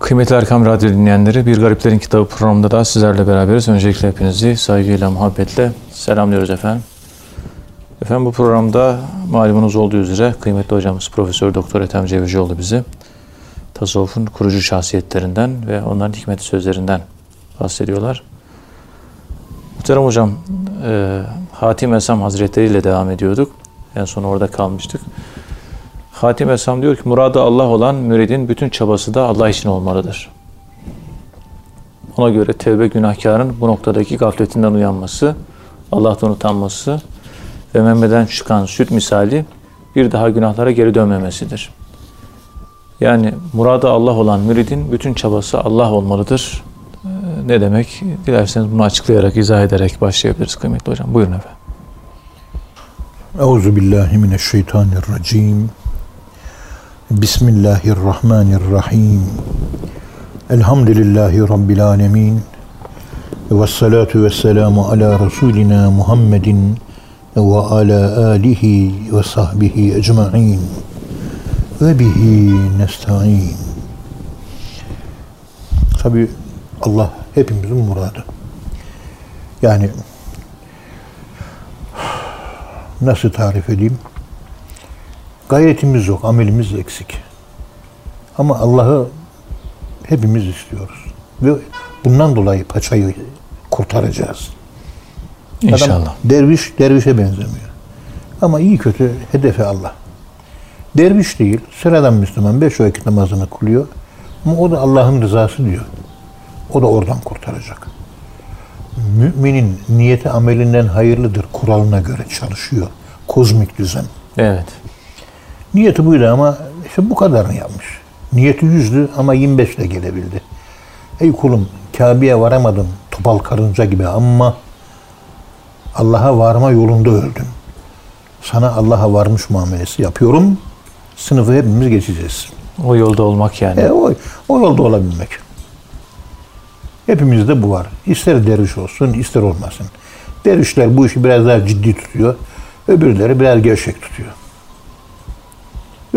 Kıymetli Erkam Radyo dinleyenleri, Bir Gariplerin Kitabı programında da sizlerle beraberiz. Öncelikle hepinizi saygıyla, muhabbetle selamlıyoruz efendim. Efendim bu programda malumunuz olduğu üzere kıymetli hocamız Profesör Doktor Ethem Cevizcioğlu bizi tasavvufun kurucu şahsiyetlerinden ve onların hikmeti sözlerinden bahsediyorlar. Muhterem hocam, e, Hatim Esam Hazretleri ile devam ediyorduk. En son orada kalmıştık. Hatim Esam diyor ki muradı Allah olan müridin bütün çabası da Allah için olmalıdır. Ona göre tevbe günahkarın bu noktadaki gafletinden uyanması, Allah'tan utanması ve memeden çıkan süt misali bir daha günahlara geri dönmemesidir. Yani muradı Allah olan müridin bütün çabası Allah olmalıdır. Ee, ne demek? Dilerseniz bunu açıklayarak, izah ederek başlayabiliriz kıymetli hocam. Buyurun efendim. Euzu billahi mineşşeytanirracim. Bismillahirrahmanirrahim. Elhamdülillahi rabbil alamin. Ve salatu ve selamu ala Resulina Muhammedin ve ala alihi ve sahbihi ecmaîn. Ve bihi nesta'in. Tabi Allah hepimizin muradı. Yani nasıl tarif edeyim? Gayretimiz yok, amelimiz eksik. Ama Allah'ı hepimiz istiyoruz. Ve bundan dolayı paçayı kurtaracağız. İnşallah. Adam derviş, dervişe benzemiyor. Ama iyi kötü hedefi Allah. Derviş değil, sıradan Müslüman beş vakit namazını kılıyor. Ama o da Allah'ın rızası diyor. O da oradan kurtaracak. Müminin niyeti amelinden hayırlıdır kuralına göre çalışıyor. Kozmik düzen. Evet. Niyeti buydu ama işte bu kadarını yapmış. Niyeti yüzdü ama 25 ile gelebildi. Ey kulum Kabe'ye varamadım topal karınca gibi ama Allah'a varma yolunda öldüm. Sana Allah'a varmış muamelesi yapıyorum. Sınıfı hepimiz geçeceğiz. O yolda olmak yani. E, o, o yolda olabilmek. Hepimizde bu var. İster derviş olsun, ister olmasın. Dervişler bu işi biraz daha ciddi tutuyor. Öbürleri biraz gevşek tutuyor.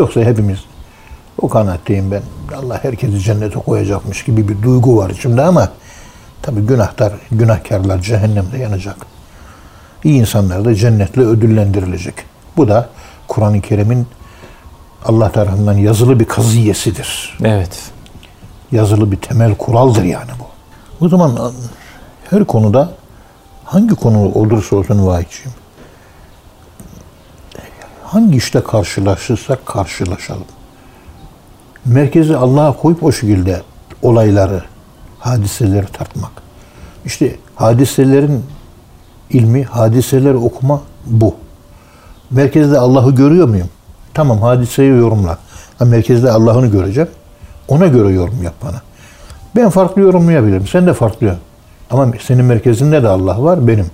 Yoksa hepimiz o kanaatteyim ben. Allah herkesi cennete koyacakmış gibi bir duygu var içimde ama tabi günahtar, günahkarlar cehennemde yanacak. İyi insanlar da cennetle ödüllendirilecek. Bu da Kur'an-ı Kerim'in Allah tarafından yazılı bir kaziyesidir. Evet. Yazılı bir temel kuraldır yani bu. O zaman her konuda hangi konu olursa olsun vahiyçiyim. Hangi işte karşılaşırsak karşılaşalım. Merkezi Allah'a koyup o şekilde olayları, hadiseleri tartmak. İşte hadiselerin ilmi, hadiseleri okuma bu. Merkezde Allah'ı görüyor muyum? Tamam hadiseyi yorumla. Ha, merkezde Allah'ını göreceğim. Ona göre yorum yap bana. Ben farklı yorumlayabilirim. Sen de farklı. Ama senin merkezinde de Allah var, benim.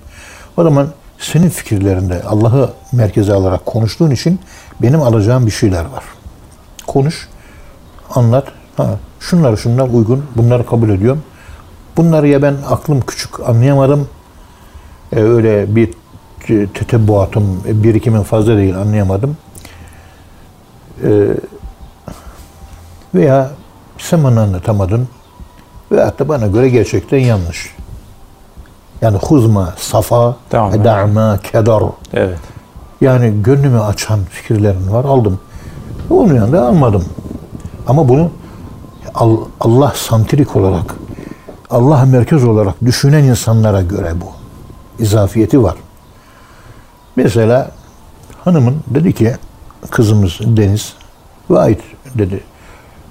O zaman senin fikirlerinde Allah'ı merkeze alarak konuştuğun için benim alacağım bir şeyler var. Konuş, anlat. Ha, şunlar şunlar uygun, bunları kabul ediyorum. Bunları ya ben aklım küçük anlayamadım. Ee, öyle bir tetebbuatım, birikimin fazla değil anlayamadım. Ee, veya sen bana anlatamadın. Veyahut da bana göre gerçekten yanlış. Yani huzma, safa, da'ma, kedar. Evet. Yani gönlümü açan fikirlerin var aldım. Olmayan da almadım. Ama bunu Al- Allah santrik olarak, Allah merkez olarak düşünen insanlara göre bu. izafiyeti var. Mesela hanımın dedi ki kızımız Deniz Vahit dedi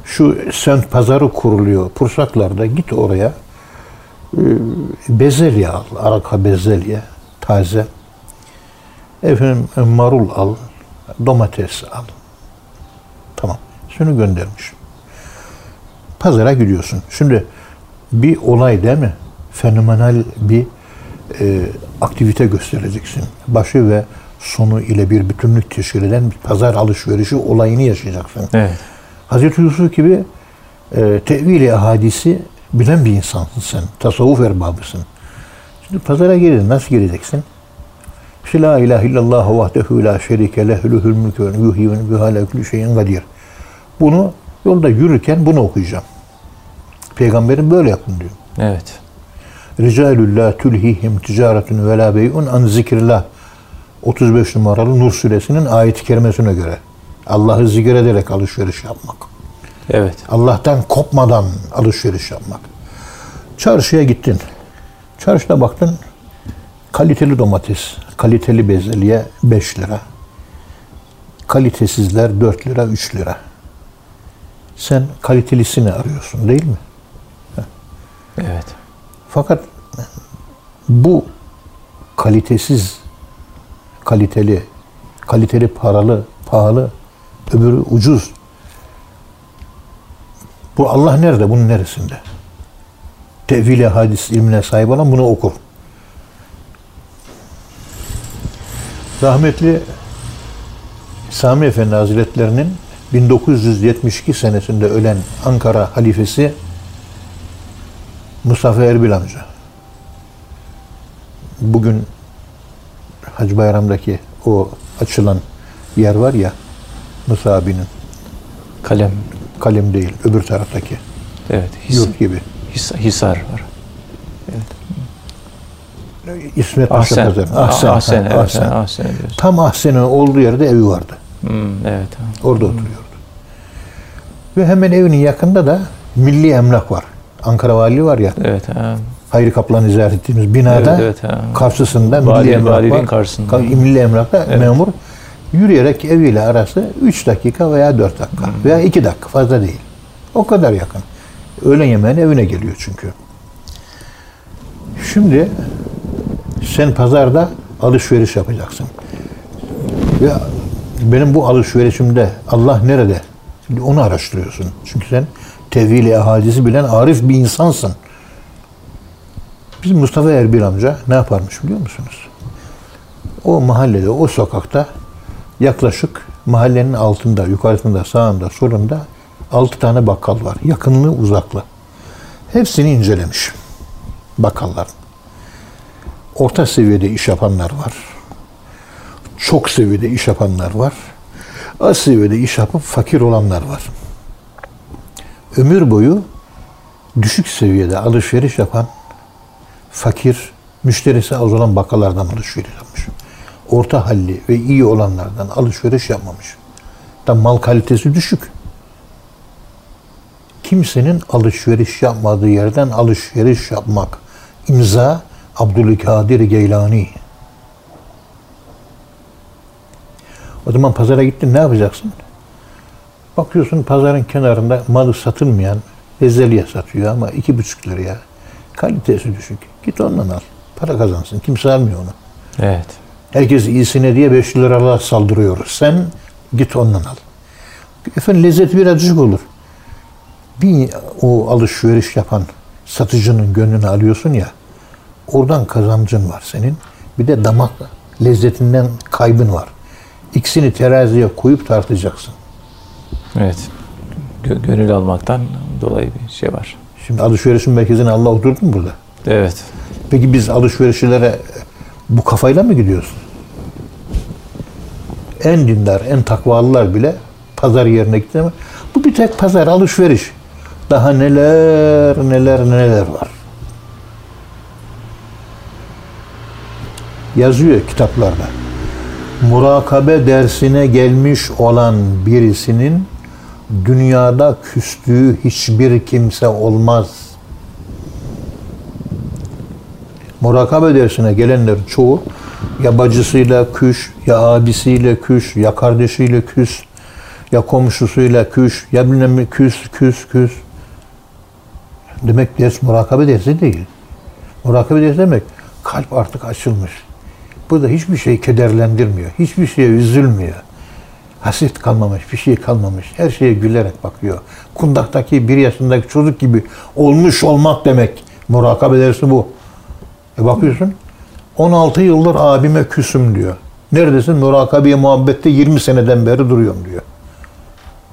şu semt pazarı kuruluyor Pursaklar'da git oraya bezelye al, araka bezelye taze efendim marul al, domates al. Tamam. Şunu göndermiş. Pazara gidiyorsun. Şimdi bir olay değil mi? Fenomenal bir e, aktivite göstereceksin. Başı ve sonu ile bir bütünlük teşkil eden bir pazar alışverişi olayını yaşayacaksın. Evet. Hazreti Yusuf gibi e, tevil-i ahadisi bilen bir insansın sen. Tasavvuf erbabısın. Şimdi pazara girdin. Nasıl gireceksin? İşte la ilahe illallah vahdehu la şerike lehu'l mülkü ve ala kulli şeyin kadir. Bunu yolda yürürken bunu okuyacağım. Peygamberin böyle yapın diyor. Evet. Ricalul la tulhihim ticaretun ve la bey'un an zikrillah. 35 numaralı Nur suresinin ayet-i kerimesine göre. Allah'ı zikrederek alışveriş yapmak. Evet. Allah'tan kopmadan alışveriş yapmak. Çarşıya gittin. Çarşıda baktın kaliteli domates, kaliteli bezelye 5 lira. Kalitesizler 4 lira, 3 lira. Sen kalitelisini arıyorsun değil mi? Evet. Fakat bu kalitesiz, kaliteli, kaliteli paralı, pahalı, öbürü ucuz. Bu Allah nerede? Bunun neresinde? Tevhil hadis ilmine sahip olan bunu okur. Rahmetli Sami Efendi Hazretlerinin 1972 senesinde ölen Ankara halifesi Mustafa Erbil amca. Bugün Hacı Bayram'daki o açılan yer var ya Musa abinin Kalem. Kalem değil öbür taraftaki Evet. His, yurt gibi. his, hisar var. İsmet Paşa Ahsen. Ahsen. Ahsen. ha, Evet. Ahsen. Ahsen. Ahsen diyorsun. Tam Ahsen'in olduğu yerde evi vardı. Hmm, evet. Orada oturuyordu. Ve hemen evinin yakında da Milli Emlak var. Ankara Valiliği var ya. Evet. Ha. Hayri Kaplan izah ettiğimiz binada Evet, evet, ha. karşısında Vali- Milli Emlak var. karşısında. Ka- Milli Emlak'ta memur yürüyerek eviyle arası 3 dakika veya 4 dakika Hmm. veya 2 dakika fazla değil. O kadar yakın. Öğlen yemeğine evine geliyor çünkü. Şimdi sen pazarda alışveriş yapacaksın. Ve benim bu alışverişimde Allah nerede? Şimdi onu araştırıyorsun. Çünkü sen tevhil-i ahadisi bilen arif bir insansın. Bizim Mustafa Erbil amca ne yaparmış biliyor musunuz? O mahallede, o sokakta yaklaşık mahallenin altında, yukarısında, sağında, solunda altı tane bakkal var. Yakınlığı, uzaklı. Hepsini incelemiş. Bakkallar. Orta seviyede iş yapanlar var. Çok seviyede iş yapanlar var. Az seviyede iş yapıp fakir olanlar var. Ömür boyu düşük seviyede alışveriş yapan fakir, müşterisi az olan bakkallardan alışveriş yapmış. Orta halli ve iyi olanlardan alışveriş yapmamış. Da mal kalitesi düşük. Kimsenin alışveriş yapmadığı yerden alışveriş yapmak. İmza Abdülkadir Geylani. O zaman pazara gittin ne yapacaksın? Bakıyorsun pazarın kenarında malı satılmayan bezelye satıyor ama iki buçuk liraya. Kalitesi düşük. Git ondan al. Para kazansın. Kimse almıyor onu. Evet. Herkes iyisine diye 5 liralar saldırıyoruz. Sen git ondan al. Efendim lezzeti biraz düşük olur. Bir o alışveriş yapan satıcının gönlünü alıyorsun ya. Oradan kazancın var senin. Bir de damak lezzetinden kaybın var. İkisini teraziye koyup tartacaksın. Evet. Gö- gönül almaktan dolayı bir şey var. Şimdi alışverişin merkezine Allah oturdu mu burada? Evet. Peki biz alışverişlere bu kafayla mı gidiyoruz? En dindar, en takvalılar bile pazar yerine ama bu bir tek pazar alışveriş. Daha neler neler neler var. Yazıyor kitaplarda. Murakabe dersine gelmiş olan birisinin dünyada küstüğü hiçbir kimse olmaz. Murakabe dersine gelenler çoğu ya bacısıyla küş, ya abisiyle küş, ya kardeşiyle küs, ya komşusuyla küş, ya bilmem küs, küs, küs. Demek ders murakabe dersi değil. Murakabe dersi demek kalp artık açılmış. Burada hiçbir şey kederlendirmiyor. Hiçbir şeye üzülmüyor. Haset kalmamış, bir şey kalmamış. Her şeye gülerek bakıyor. Kundaktaki bir yaşındaki çocuk gibi olmuş olmak demek. Murakabe dersi bu. E bakıyorsun 16 yıldır abime küsüm diyor. Neredesin? Murakabeye muhabbette 20 seneden beri duruyorum diyor.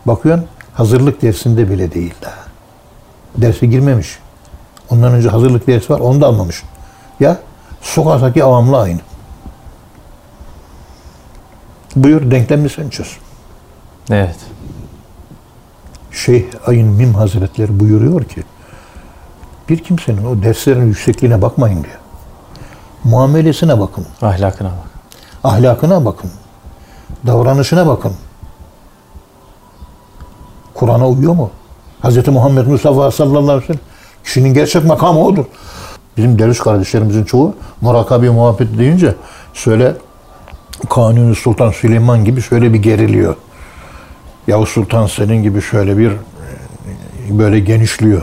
Bakıyorsun hazırlık dersinde bile değil daha. Derse girmemiş. Ondan önce hazırlık dersi var onu da almamış. Ya sokaktaki avamla aynı. Buyur denklemini sen çöz. Evet. Şeyh Ayın Mim Hazretleri buyuruyor ki Bir kimsenin o derslerin yüksekliğine bakmayın diyor. Muamelesine bakın. Ahlakına bak. Ahlakına bakın. Davranışına bakın. Kur'an'a uyuyor mu? Hz. Muhammed Mustafa sallallahu aleyhi ve sellem kişinin gerçek makamı odur. Bizim derviş kardeşlerimizin çoğu murakabe muhabbet deyince şöyle Kanuni Sultan Süleyman gibi şöyle bir geriliyor. Yavuz Sultan Selim gibi şöyle bir e, böyle genişliyor.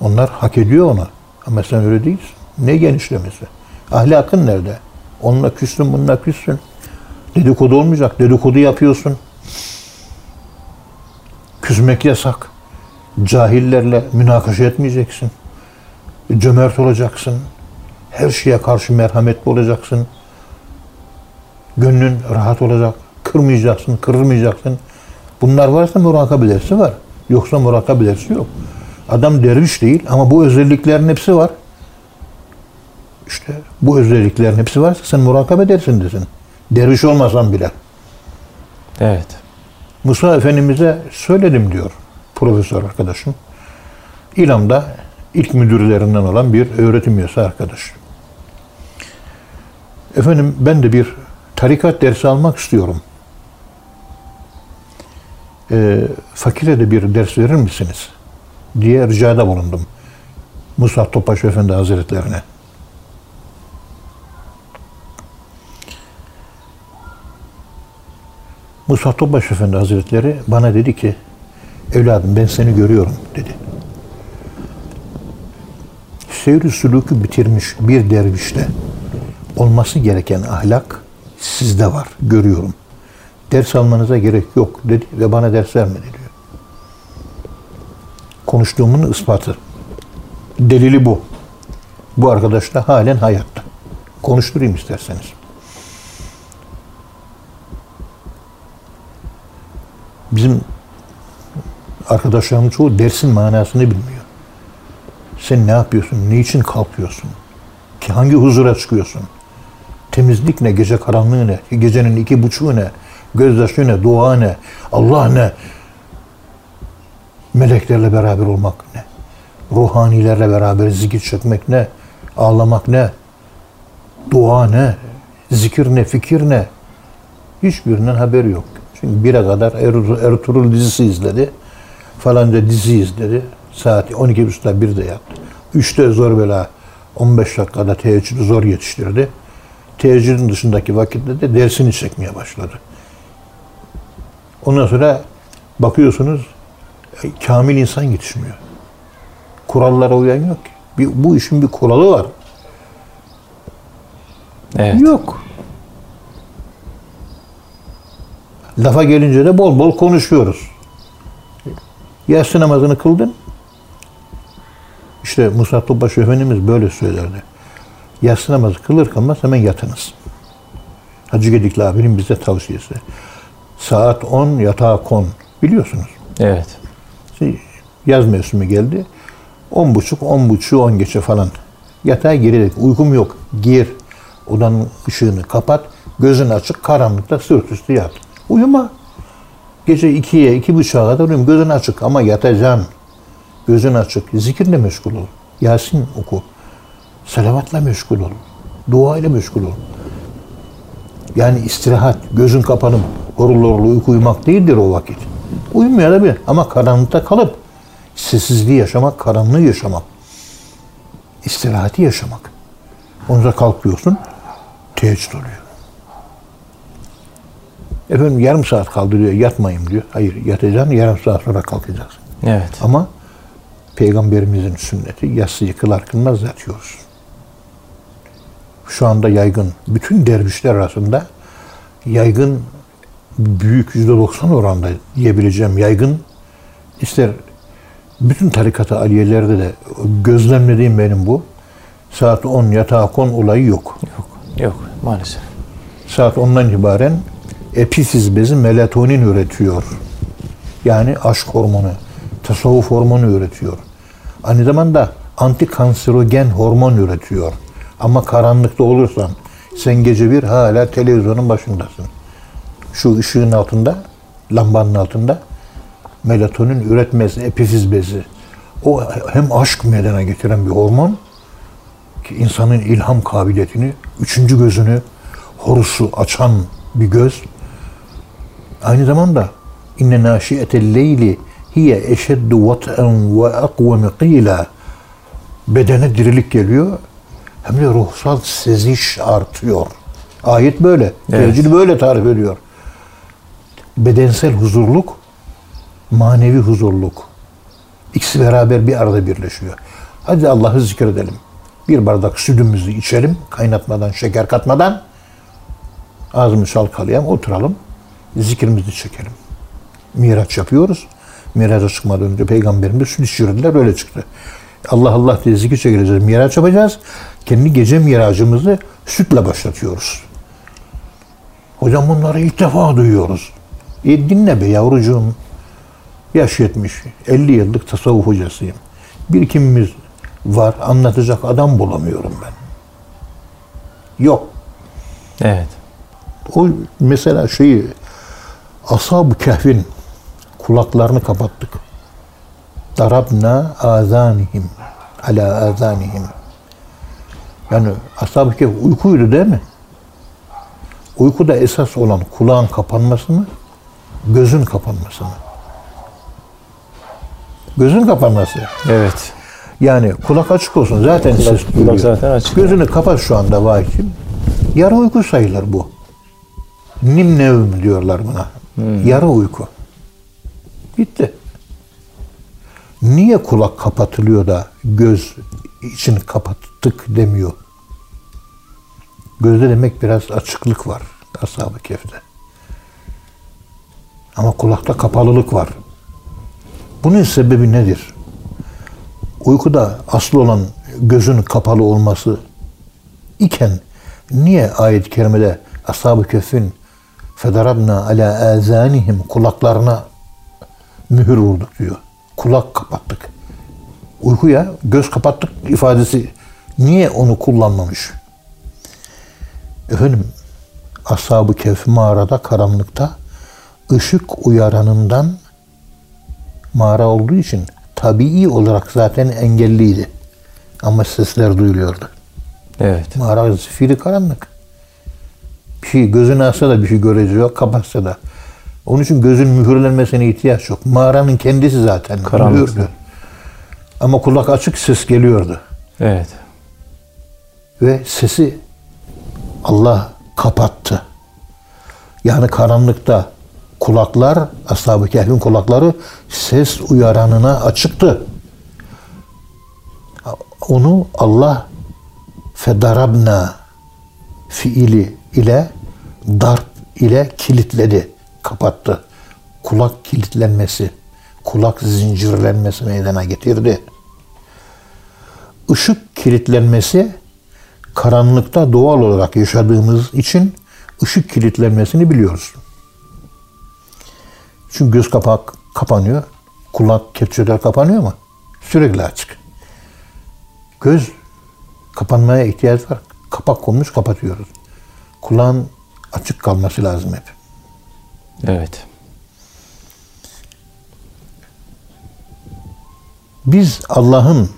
Onlar hak ediyor onu. Ama sen öyle değilsin. Ne genişlemesi? Ahlakın nerede? Onunla küssün, bununla küssün. Dedikodu olmayacak. Dedikodu yapıyorsun. Küsmek yasak. Cahillerle münakaşa etmeyeceksin. Cömert olacaksın. Her şeye karşı merhametli olacaksın. Gönlün rahat olacak. Kırmayacaksın, kırılmayacaksın. Bunlar varsa murakabe dersi var. Yoksa murakabe dersi yok. Adam derviş değil ama bu özelliklerin hepsi var. İşte bu özelliklerin hepsi varsa sen murakabe dersindesin. Derviş olmasan bile. Evet. Musa Efendimiz'e söyledim diyor profesör arkadaşım. İlam'da ilk müdürlerinden olan bir öğretim üyesi arkadaş. Efendim ben de bir tarikat dersi almak istiyorum. Ee, fakire de bir ders verir misiniz? diye ricada bulundum. Musa Topaş Efendi Hazretlerine. Musa Topbaş Efendi Hazretleri bana dedi ki evladım ben seni görüyorum dedi. Seyri sülükü bitirmiş bir dervişte olması gereken ahlak sizde var görüyorum. Ders almanıza gerek yok dedi ve bana ders vermedi diyor. Konuştuğumun ispatı. Delili bu. Bu arkadaş da halen hayatta. Konuşturayım isterseniz. Bizim arkadaşlarımın çoğu dersin manasını bilmiyor. Sen ne yapıyorsun? Ne için kalkıyorsun? Ki hangi huzura çıkıyorsun? Temizlik ne? Gece karanlığı ne? Gecenin iki buçuğu ne? Gözyaşı ne? Dua ne? Allah ne? Meleklerle beraber olmak ne? Ruhanilerle beraber zikir çekmek ne? Ağlamak ne? Dua ne? Zikir ne? Fikir ne? Hiçbirinden haberi yok. Çünkü bire kadar Er- Ertuğrul dizisi izledi. Falanca dizi izledi. Saat 12.30'da bir de yattı. 3'te zor bela 15 dakikada teheccüdü zor yetiştirdi. Teheccüdün dışındaki vakitte de dersini çekmeye başladı. Ondan sonra bakıyorsunuz e, kamil insan yetişmiyor. Kurallara uyan yok ki. Bir, bu işin bir kuralı var. Evet. Yok. Lafa gelince de bol bol konuşuyoruz. Yatsı namazını kıldın. İşte Musa Topbaşı Efendimiz böyle söylerdi. Yatsı namazı kılır kılmaz hemen yatınız. Hacı Gedikli abinin bize tavsiyesi. Saat 10 yatağa kon. Biliyorsunuz. Evet. İşte Yaz mevsimi geldi. 10 buçuk, 10 buçuğu 10 geçe falan. Yatağa girerek uykum yok. Gir. Odanın ışığını kapat. Gözün açık. Karanlıkta sırt üstü yat. Uyuma. Gece 2'ye, iki buçuğa kadar uyum. Gözün açık ama yatacaksın. Gözün açık. Zikirle meşgul ol. Yasin oku. Salavatla meşgul ol. Dua ile meşgul ol. Yani istirahat, gözün kapanıp horul horul uyku uyumak değildir o vakit. Uyumayabilir ama karanlıkta kalıp sessizliği yaşamak, karanlığı yaşamak. istirahati yaşamak. Ondan kalkıyorsun, teheccüd oluyor. Efendim yarım saat kaldı diyor, yatmayayım diyor. Hayır, yatacaksın, yarım saat sonra kalkacaksın. Evet. Ama Peygamberimizin sünneti yatsıyı kılar kılmaz yatıyoruz. Şu anda yaygın, bütün dervişler arasında yaygın büyük yüzde doksan oranda diyebileceğim yaygın ister bütün tarikat-ı aliyelerde de gözlemlediğim benim bu. Saat 10 yatağa kon olayı yok. Yok. Yok maalesef. Saat 10'dan itibaren epifiz bezi melatonin üretiyor. Yani aşk hormonu, tasavvuf hormonu üretiyor. Aynı zamanda antikanserogen hormon üretiyor. Ama karanlıkta olursan sen gece bir hala televizyonun başındasın. Şu ışığın altında, lambanın altında melatonin üretmez epifiz bezi. O hem aşk meydana getiren bir hormon ki insanın ilham kabiliyetini, üçüncü gözünü, horusu açan bir göz. Aynı zamanda inne naşiyetel leyli hiye eşeddu vat'en ve akvemi qila bedene dirilik geliyor hem de ruhsal seziş artıyor. Ayet böyle. Evet. Böyle tarif ediyor. Bedensel huzurluk, manevi huzurluk. İkisi beraber bir arada birleşiyor. Hadi Allah'ı zikredelim. Bir bardak sütümüzü içelim, kaynatmadan, şeker katmadan. Ağzımızı çalkalayalım, oturalım. Zikrimizi çekelim. Miraç yapıyoruz. Miraca çıkmadan önce peygamberimiz süt içirdiler, öyle çıktı. Allah Allah diye zikir çekileceğiz, miraç yapacağız. Kendi gece miracımızı sütle başlatıyoruz. Hocam bunları ilk defa duyuyoruz. E dinle be yavrucuğum. Yaş 70, 50 yıllık tasavvuf hocasıyım. Birikimimiz var, anlatacak adam bulamıyorum ben. Yok. Evet. O mesela şeyi Ashab-ı Kehf'in kulaklarını kapattık. Darabna azanihim ala azanihim. Yani Ashab-ı Kehf uykuydu değil mi? Uykuda esas olan kulağın kapanması mı? Gözün kapanması mı? Gözün kapanması. Evet. Yani kulak açık olsun. Zaten Kulak- ses kulak zaten açık. Gözünü kapat şu anda vakim. Yarı uyku sayılır bu. Nim nevm diyorlar buna. Hmm. Uyku. Bitti. Niye kulak kapatılıyor da göz için kapattık demiyor? Gözde demek biraz açıklık var ashab-ı kefte. Ama kulakta kapalılık var. Bunun sebebi nedir? Uykuda asıl olan gözün kapalı olması iken niye ayet-i kerimede ashab-ı kefin fedarabna ala azanihim kulaklarına mühür vurduk diyor. Kulak kapattık. Uykuya göz kapattık ifadesi niye onu kullanmamış? Efendim ashab-ı kehf mağarada karanlıkta ışık uyaranından mağara olduğu için tabii olarak zaten engelliydi. Ama sesler duyuluyordu. Evet. Mağara zifiri karanlık. Bir şey gözünü açsa da bir şey göreceği yok, kapatsa da. Onun için gözün mühürlenmesine ihtiyaç yok. Mağaranın kendisi zaten mühürdü. Ama kulak açık ses geliyordu. Evet. Ve sesi Allah kapattı. Yani karanlıkta kulaklar, Ashab-ı Kehf'in kulakları ses uyaranına açıktı. Onu Allah fedarabna fiili ile darp ile kilitledi, kapattı. Kulak kilitlenmesi, kulak zincirlenmesi meydana getirdi. Işık kilitlenmesi karanlıkta doğal olarak yaşadığımız için ışık kilitlenmesini biliyoruz. Çünkü göz kapak kapanıyor, kulak kepçeler kapanıyor mu? Sürekli açık. Göz kapanmaya ihtiyaç var. Kapak konmuş kapatıyoruz. Kulağın açık kalması lazım hep. Evet. Biz Allah'ın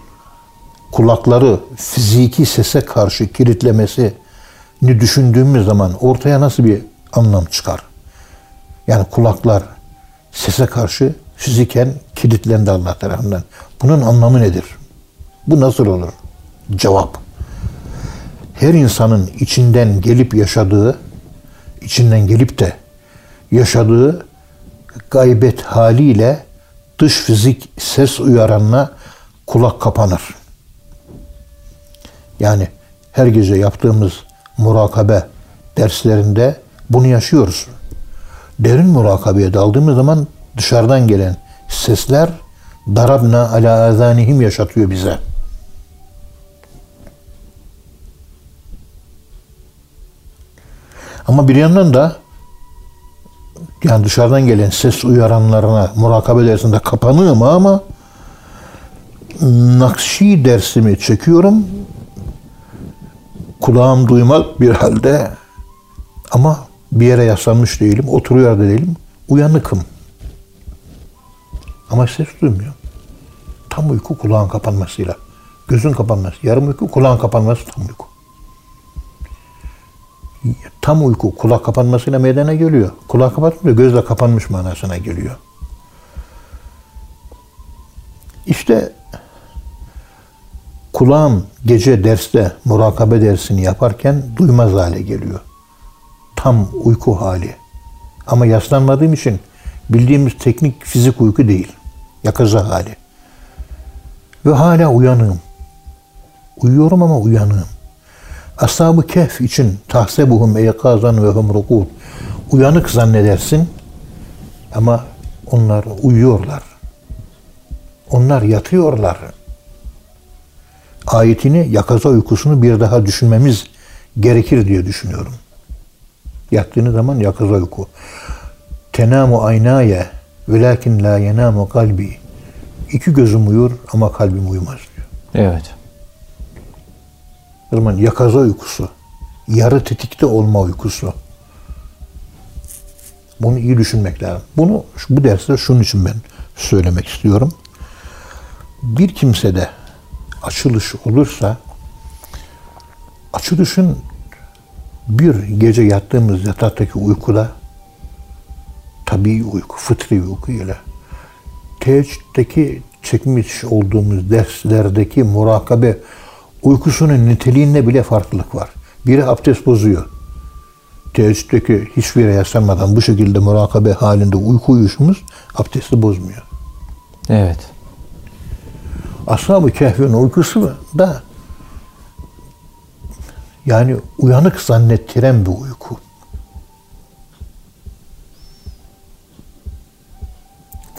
kulakları fiziki sese karşı kilitlemesini düşündüğümüz zaman ortaya nasıl bir anlam çıkar? Yani kulaklar sese karşı fiziken kilitlendi Allah tarafından. Bunun anlamı nedir? Bu nasıl olur? Cevap. Her insanın içinden gelip yaşadığı, içinden gelip de yaşadığı gaybet haliyle dış fizik ses uyaranına kulak kapanır. Yani her gece yaptığımız murakabe derslerinde bunu yaşıyoruz. Derin murakabeye daldığımız zaman dışarıdan gelen sesler darabna ala azanihim yaşatıyor bize. Ama bir yandan da yani dışarıdan gelen ses uyaranlarına murakabe dersinde kapanığım ama Nakşi dersimi çekiyorum. Kulağım duymaz bir halde ama bir yere yaslanmış değilim, oturuyor da değilim. Uyanıkım. Ama ses duymuyor. Tam uyku kulağın kapanmasıyla. Gözün kapanması. Yarım uyku kulağın kapanması tam uyku. Tam uyku kulak kapanmasıyla meydana geliyor. Kulak kapatmıyor, gözle kapanmış manasına geliyor. İşte kulağım gece derste murakabe dersini yaparken duymaz hale geliyor. Tam uyku hali. Ama yaslanmadığım için bildiğimiz teknik fizik uyku değil. Yakaza hali. Ve hala uyanığım. Uyuyorum ama uyanığım. Ashab-ı Kehf için tahsebuhum eykazan ve hum rukud. Uyanık zannedersin ama onlar uyuyorlar. Onlar yatıyorlar. Ayetini yakaza uykusunu bir daha düşünmemiz gerekir diye düşünüyorum. Yattığınız zaman yakaza uyku. Tenamu aynaye velakin la yenamu kalbi. İki gözüm uyur ama kalbim uyumaz diyor. Evet. O zaman yakaza uykusu, yarı tetikte olma uykusu. Bunu iyi düşünmek lazım. Bunu bu derste şunun için ben söylemek istiyorum. Bir kimsede açılış olursa açılışın bir gece yattığımız yataktaki uykuda tabii uyku, fıtri uyku ile teheccüddeki çekmiş olduğumuz derslerdeki murakabe uykusunun niteliğinde bile farklılık var. Biri abdest bozuyor. Teheccüddeki hiçbir yere yaslanmadan bu şekilde murakabe halinde uyku uyuşumuz abdesti bozmuyor. Evet. Ashab-ı Kehf'in uykusu da yani uyanık zannettiren bir uyku.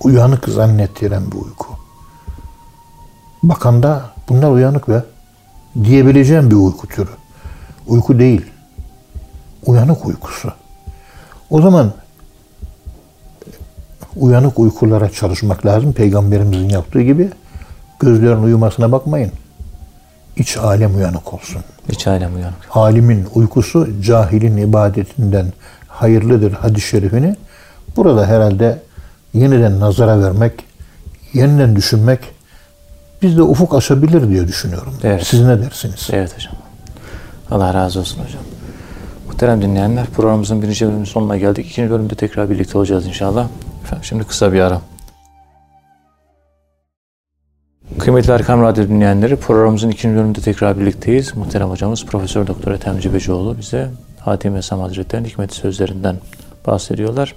Uyanık zannettiren bir uyku. Bakanda bunlar uyanık ve diyebileceğim bir uyku türü. Uyku değil. Uyanık uykusu. O zaman uyanık uykulara çalışmak lazım. Peygamberimizin yaptığı gibi gözlerin uyumasına bakmayın. İç alem uyanık olsun. İç alem uyanık. Alimin uykusu cahilin ibadetinden hayırlıdır hadis-i şerifini burada herhalde yeniden nazara vermek, yeniden düşünmek bizde ufuk açabilir diye düşünüyorum. Evet. Siz ne dersiniz? Evet hocam. Allah razı olsun hocam. Muhterem dinleyenler programımızın birinci bölümünün sonuna geldik. İkinci bölümde tekrar birlikte olacağız inşallah. Efendim şimdi kısa bir ara. Kıymetli Erkam Radyo dinleyenleri programımızın ikinci bölümünde tekrar birlikteyiz. Muhterem hocamız Profesör Doktor Ethem Cebecioğlu bize Hatim Esam Hazretleri'nin hikmet sözlerinden bahsediyorlar.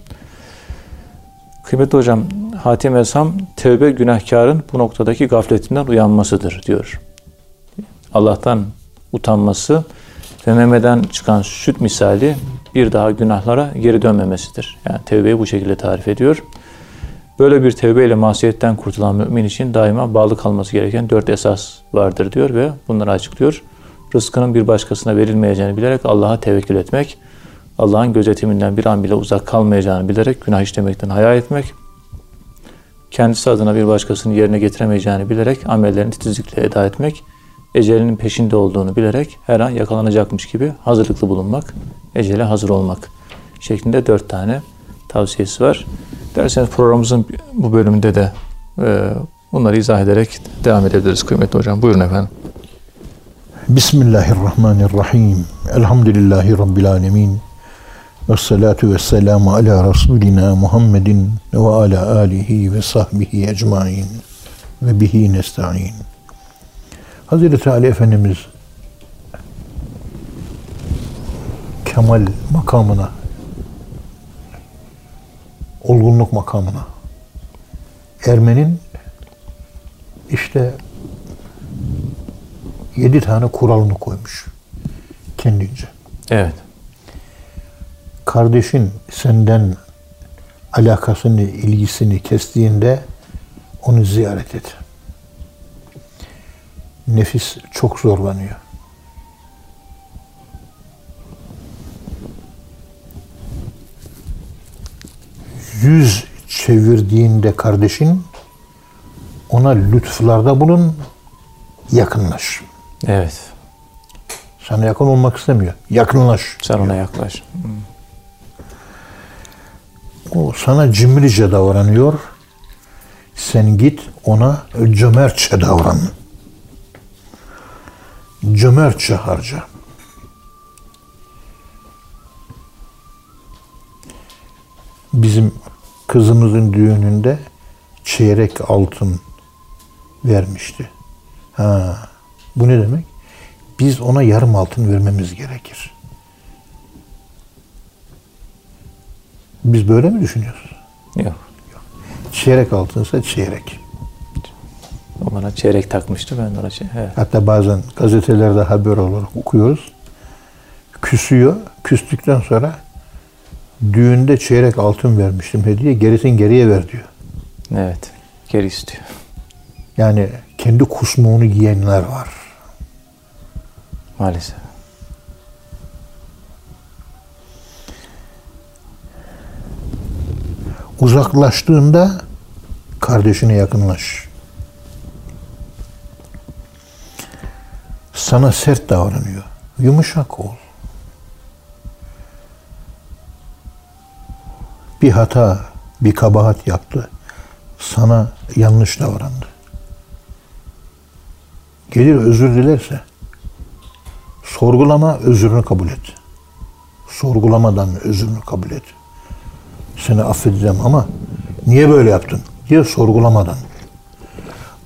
Kıymetli hocam, Hatim Esam tevbe günahkarın bu noktadaki gafletinden uyanmasıdır diyor. Allah'tan utanması ve memeden çıkan süt misali bir daha günahlara geri dönmemesidir. Yani tevbeyi bu şekilde tarif ediyor. Böyle bir tevbe ile masiyetten kurtulan mümin için daima bağlı kalması gereken dört esas vardır diyor ve bunları açıklıyor. Rızkının bir başkasına verilmeyeceğini bilerek Allah'a tevekkül etmek, Allah'ın gözetiminden bir an bile uzak kalmayacağını bilerek günah işlemekten hayal etmek, kendisi adına bir başkasının yerine getiremeyeceğini bilerek amellerini titizlikle eda etmek, ecelinin peşinde olduğunu bilerek her an yakalanacakmış gibi hazırlıklı bulunmak, ecele hazır olmak şeklinde dört tane tavsiyesi var. Derseniz programımızın bu bölümünde de e, bunları izah ederek devam edebiliriz kıymetli hocam. Buyurun efendim. Bismillahirrahmanirrahim. Elhamdülillahi Rabbil alemin. Ve salatu ve selamu ala Resulina Muhammedin ve ala alihi ve sahbihi ecmain ve bihi nesta'in. Hazreti Ali Efendimiz kemal makamına olgunluk makamına ermenin işte yedi tane kuralını koymuş kendince. Evet. Kardeşin senden alakasını, ilgisini kestiğinde onu ziyaret et. Nefis çok zorlanıyor. Yüz çevirdiğinde kardeşin ona lütuflarda bulun, yakınlaş. Evet. Sana yakın olmak istemiyor. Yakınlaş. Sen ona yaklaş. O sana cimrice davranıyor. Sen git ona cömertçe davran. Cömertçe harca. Bizim kızımızın düğününde çeyrek altın vermişti. Ha, bu ne demek? Biz ona yarım altın vermemiz gerekir. Biz böyle mi düşünüyoruz? Yok. Çeyrek altınsa çeyrek. O bana çeyrek takmıştı. Ben ona şey. Evet. Hatta bazen gazetelerde haber olarak okuyoruz. Küsüyor. Küstükten sonra düğünde çeyrek altın vermiştim hediye. Gerisin geriye ver diyor. evet. Geri istiyor. Yani kendi kusmuğunu giyenler var. Maalesef. Uzaklaştığında kardeşine yakınlaş. Sana sert davranıyor. Yumuşak ol. Bir hata, bir kabahat yaptı. Sana yanlış davrandı. Gelir özür dilerse sorgulama özrünü kabul et. Sorgulamadan özrünü kabul et seni affedeceğim ama niye böyle yaptın diye sorgulamadan.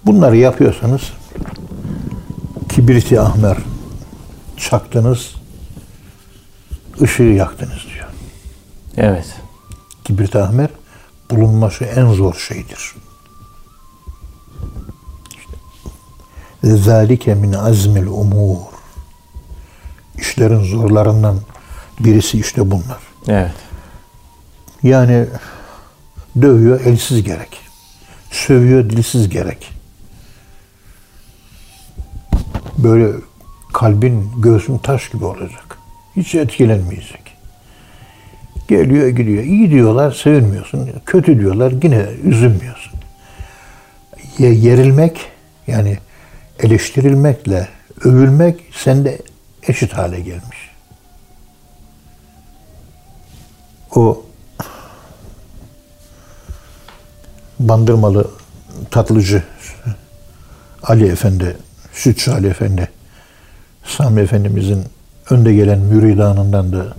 Bunları yapıyorsanız kibriti ahmer çaktınız, ışığı yaktınız diyor. Evet. Kibrit ahmer bulunması en zor şeydir. Zalike min azmil umur. İşlerin zorlarından birisi işte bunlar. Evet. Yani dövüyor elsiz gerek. Sövüyor dilsiz gerek. Böyle kalbin göğsün taş gibi olacak. Hiç etkilenmeyecek. Geliyor gidiyor. İyi diyorlar sevinmiyorsun. Kötü diyorlar yine üzülmüyorsun. Ye- Yerilmek yani eleştirilmekle övülmek sende eşit hale gelmiş. O Bandırmalı tatlıcı Ali Efendi, Sütçü Ali Efendi, Sami Efendimizin önde gelen müridanındandı.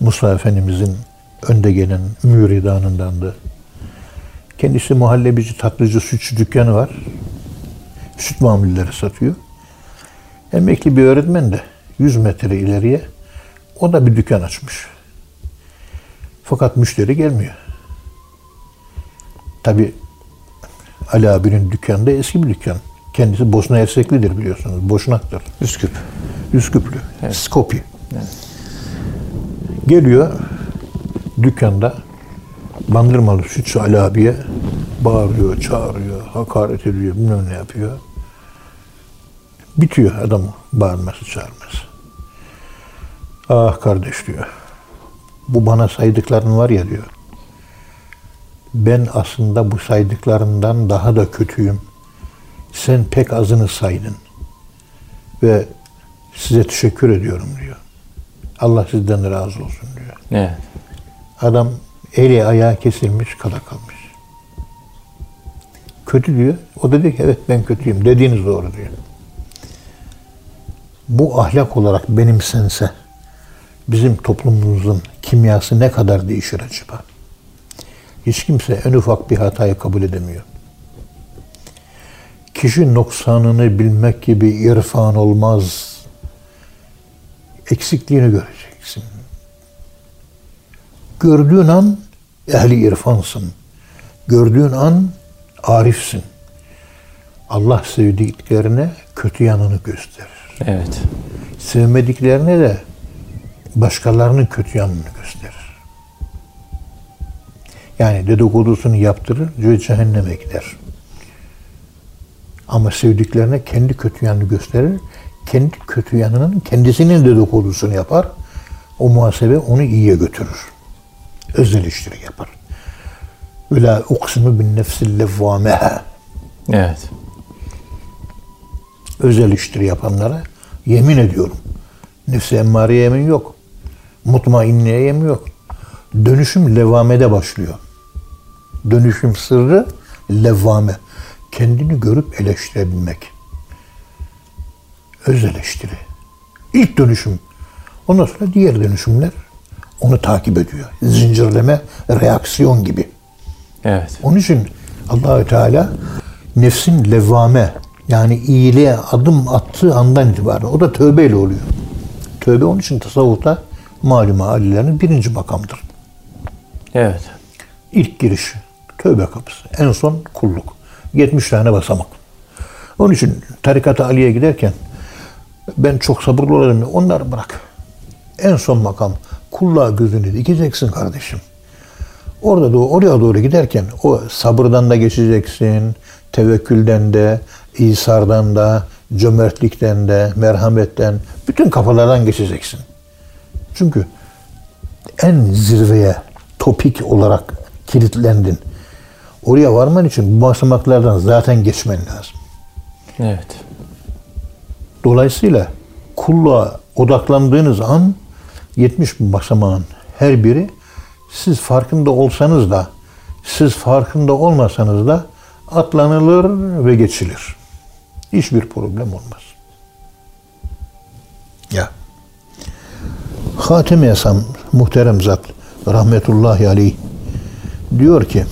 Musa Efendimizin önde gelen müridanındandı. Kendisi muhallebici, tatlıcı, sütçü dükkanı var. Süt mamulleri satıyor. Emekli bir öğretmen de 100 metre ileriye o da bir dükkan açmış. Fakat müşteri gelmiyor. Tabi Ali abinin dükkanı da eski bir dükkan. Kendisi Bosna Herseklidir biliyorsunuz. Boşnaktır. Üsküp. Üsküplü. Skopje. Geliyor dükkanda Bandırmalı Sütçü Ali abiye bağırıyor, çağırıyor, hakaret ediyor, bilmem ne yapıyor. Bitiyor adamı bağırması, çağırması. Ah kardeş diyor. Bu bana saydıkların var ya diyor. Ben aslında bu saydıklarından daha da kötüyüm. Sen pek azını saydın. Ve size teşekkür ediyorum diyor. Allah sizden razı olsun diyor. Evet. Adam eli ayağı kesilmiş kala kalmış. Kötü diyor. O da diyor ki evet ben kötüyüm. Dediğiniz doğru diyor. Bu ahlak olarak benimsense bizim toplumumuzun kimyası ne kadar değişir acaba? Hiç kimse en ufak bir hatayı kabul edemiyor. Kişi noksanını bilmek gibi irfan olmaz. Eksikliğini göreceksin. Gördüğün an ehli irfansın. Gördüğün an arifsin. Allah sevdiklerine kötü yanını gösterir. Evet. Sevmediklerine de başkalarının kötü yanını gösterir. Yani dedikodusunu yaptırır, diyor cehenneme gider. Ama sevdiklerine kendi kötü yanını gösterir. Kendi kötü yanının kendisinin dedikodusunu yapar. O muhasebe onu iyiye götürür. Öz eleştiri yapar. Öyle uksimu bin nefsil levvameha. Evet. Öz eleştiri yapanlara yemin ediyorum. Nefsi emmareye yemin yok. Mutmainneye yemin yok. Dönüşüm levamede başlıyor. Dönüşüm sırrı levvame. Kendini görüp eleştirebilmek. Öz eleştiri. İlk dönüşüm. Ondan sonra diğer dönüşümler onu takip ediyor. Zincirleme, reaksiyon gibi. Evet. Onun için Allahü Teala nefsin levvame yani iyiliğe adım attığı andan itibaren o da tövbeyle oluyor. Tövbe onun için tasavvufta malum alilerin birinci makamdır. Evet. İlk giriş tövbe kapısı. En son kulluk. 70 tane basamak. Onun için tarikat-ı Ali'ye giderken ben çok sabırlı olayım. Onları bırak. En son makam kulluğa gözünü dikeceksin kardeşim. Orada da oraya doğru giderken o sabırdan da geçeceksin. Tevekkülden de, İsar'dan da, cömertlikten de, merhametten, bütün kafalardan geçeceksin. Çünkü en zirveye topik olarak kilitlendin. Oraya varman için bu basamaklardan zaten geçmen lazım. Evet. Dolayısıyla kulluğa odaklandığınız an 70 bin basamağın her biri siz farkında olsanız da siz farkında olmasanız da atlanılır ve geçilir. Hiçbir problem olmaz. Ya. Hatem-i Esam muhterem zat rahmetullahi aleyh diyor ki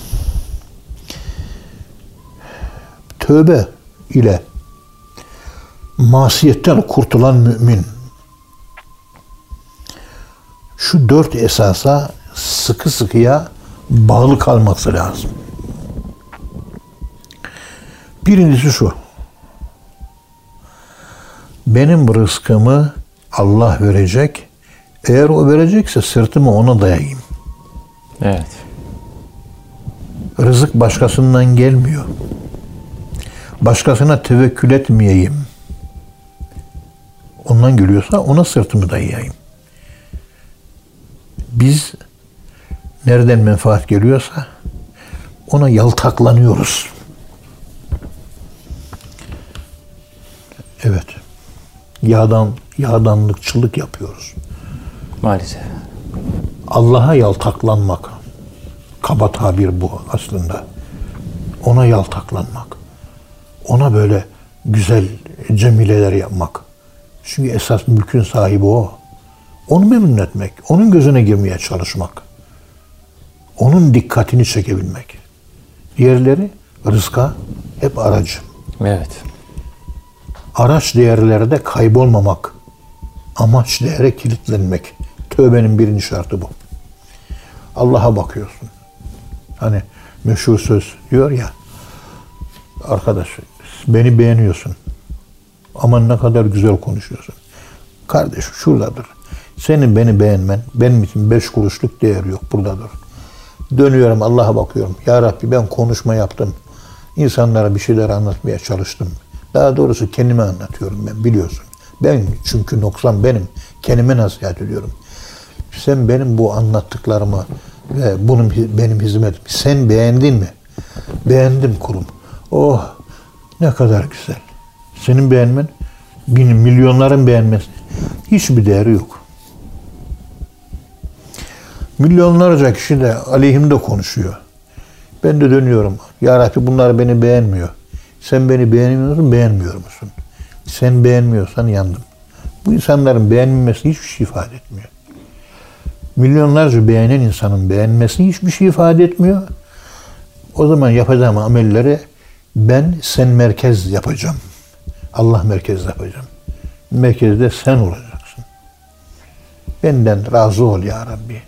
tövbe ile masiyetten kurtulan mümin şu dört esasa sıkı sıkıya bağlı kalması lazım. Birincisi şu. Benim rızkımı Allah verecek. Eğer o verecekse sırtımı ona dayayayım. Evet. Rızık başkasından gelmiyor. Başkasına tevekkül etmeyeyim. Ondan geliyorsa ona sırtımı dayayayım. Biz nereden menfaat geliyorsa ona yaltaklanıyoruz. Evet. Yağdan, yağdanlıkçılık yapıyoruz. Maalesef. Allah'a yaltaklanmak. Kaba tabir bu aslında. Ona yaltaklanmak. Ona böyle güzel cemileler yapmak. Çünkü esas mülkün sahibi o. Onu memnun etmek. Onun gözüne girmeye çalışmak. Onun dikkatini çekebilmek. Diğerleri rızka hep aracı. Evet. Araç değerlerde kaybolmamak. Amaç değere kilitlenmek. Tövbenin birinci şartı bu. Allah'a bakıyorsun. Hani meşhur söz diyor ya. Arkadaş beni beğeniyorsun. Ama ne kadar güzel konuşuyorsun. Kardeş şuradadır. Senin beni beğenmen benim için beş kuruşluk değer yok. Buradadır. Dönüyorum Allah'a bakıyorum. Ya Rabbi ben konuşma yaptım. İnsanlara bir şeyler anlatmaya çalıştım. Daha doğrusu kendime anlatıyorum ben biliyorsun. Ben çünkü noksan benim. Kendime nasihat ediyorum. Sen benim bu anlattıklarımı ve bunun benim hizmetim. Sen beğendin mi? Beğendim kurum. Oh ne kadar güzel. Senin beğenmen, bin, milyonların beğenmesi hiçbir değeri yok. Milyonlarca kişi de aleyhimde konuşuyor. Ben de dönüyorum. Ya Rabbi bunlar beni beğenmiyor. Sen beni beğenmiyor musun, beğenmiyor musun? Sen beğenmiyorsan yandım. Bu insanların beğenmemesi hiçbir şey ifade etmiyor. Milyonlarca beğenen insanın beğenmesi hiçbir şey ifade etmiyor. O zaman yapacağım amelleri ben sen merkez yapacağım. Allah merkez yapacağım. Merkezde sen olacaksın. Benden razı ol ya Rabbi.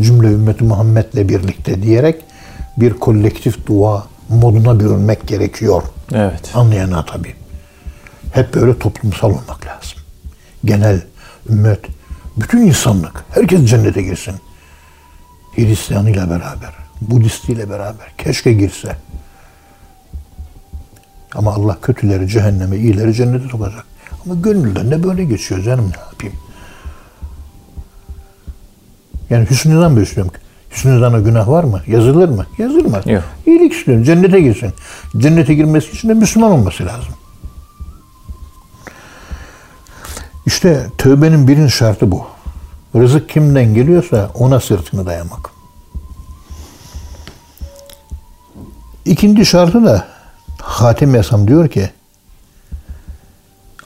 Cümle ümmeti Muhammed'le birlikte diyerek bir kolektif dua moduna bürünmek gerekiyor. Evet. Anlayana tabii. Hep böyle toplumsal olmak lazım. Genel, ümmet, bütün insanlık, herkes cennete girsin. Hristiyanıyla beraber, Budistiyle beraber. Keşke girse. Ama Allah kötüleri cehenneme, iyileri cennete sokacak. Ama gönülden de böyle geçiyor canım ne yapayım. Yani hüsnüden besliyorum. Hüsnüden o günah var mı? Yazılır mı? Yazılmaz. Yok. İyilik istiyorum. Cennete girsin. Cennete girmesi için de Müslüman olması lazım. İşte tövbenin birinci şartı bu. Rızık kimden geliyorsa ona sırtını dayamak. İkinci şartı da Hatim Yasam diyor ki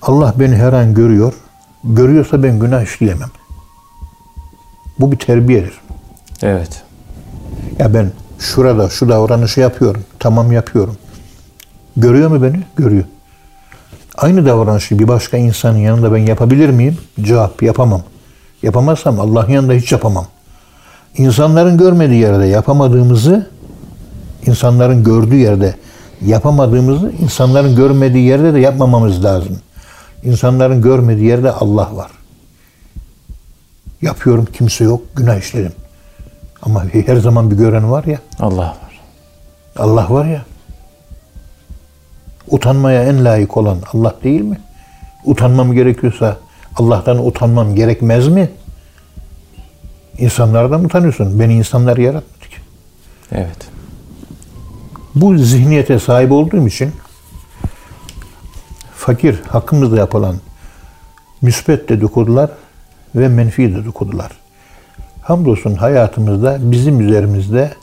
Allah beni her an görüyor. Görüyorsa ben günah işleyemem. Bu bir terbiyedir. Evet. Ya ben şurada şu davranışı yapıyorum. Tamam yapıyorum. Görüyor mu beni? Görüyor. Aynı davranışı bir başka insanın yanında ben yapabilir miyim? Cevap yapamam. Yapamazsam Allah'ın yanında hiç yapamam. İnsanların görmediği yerde yapamadığımızı insanların gördüğü yerde yapamadığımızı insanların görmediği yerde de yapmamamız lazım. İnsanların görmediği yerde Allah var. Yapıyorum kimse yok günah işledim. Ama her zaman bir gören var ya. Allah var. Allah var ya. Utanmaya en layık olan Allah değil mi? Utanmam gerekiyorsa Allah'tan utanmam gerekmez mi? İnsanlardan utanıyorsun. Beni insanlar yaratmadı ki. Evet. Bu zihniyete sahip olduğum için fakir hakkımızda yapılan müspet dedikodular ve menfi dedikodular. Hamdolsun hayatımızda bizim üzerimizde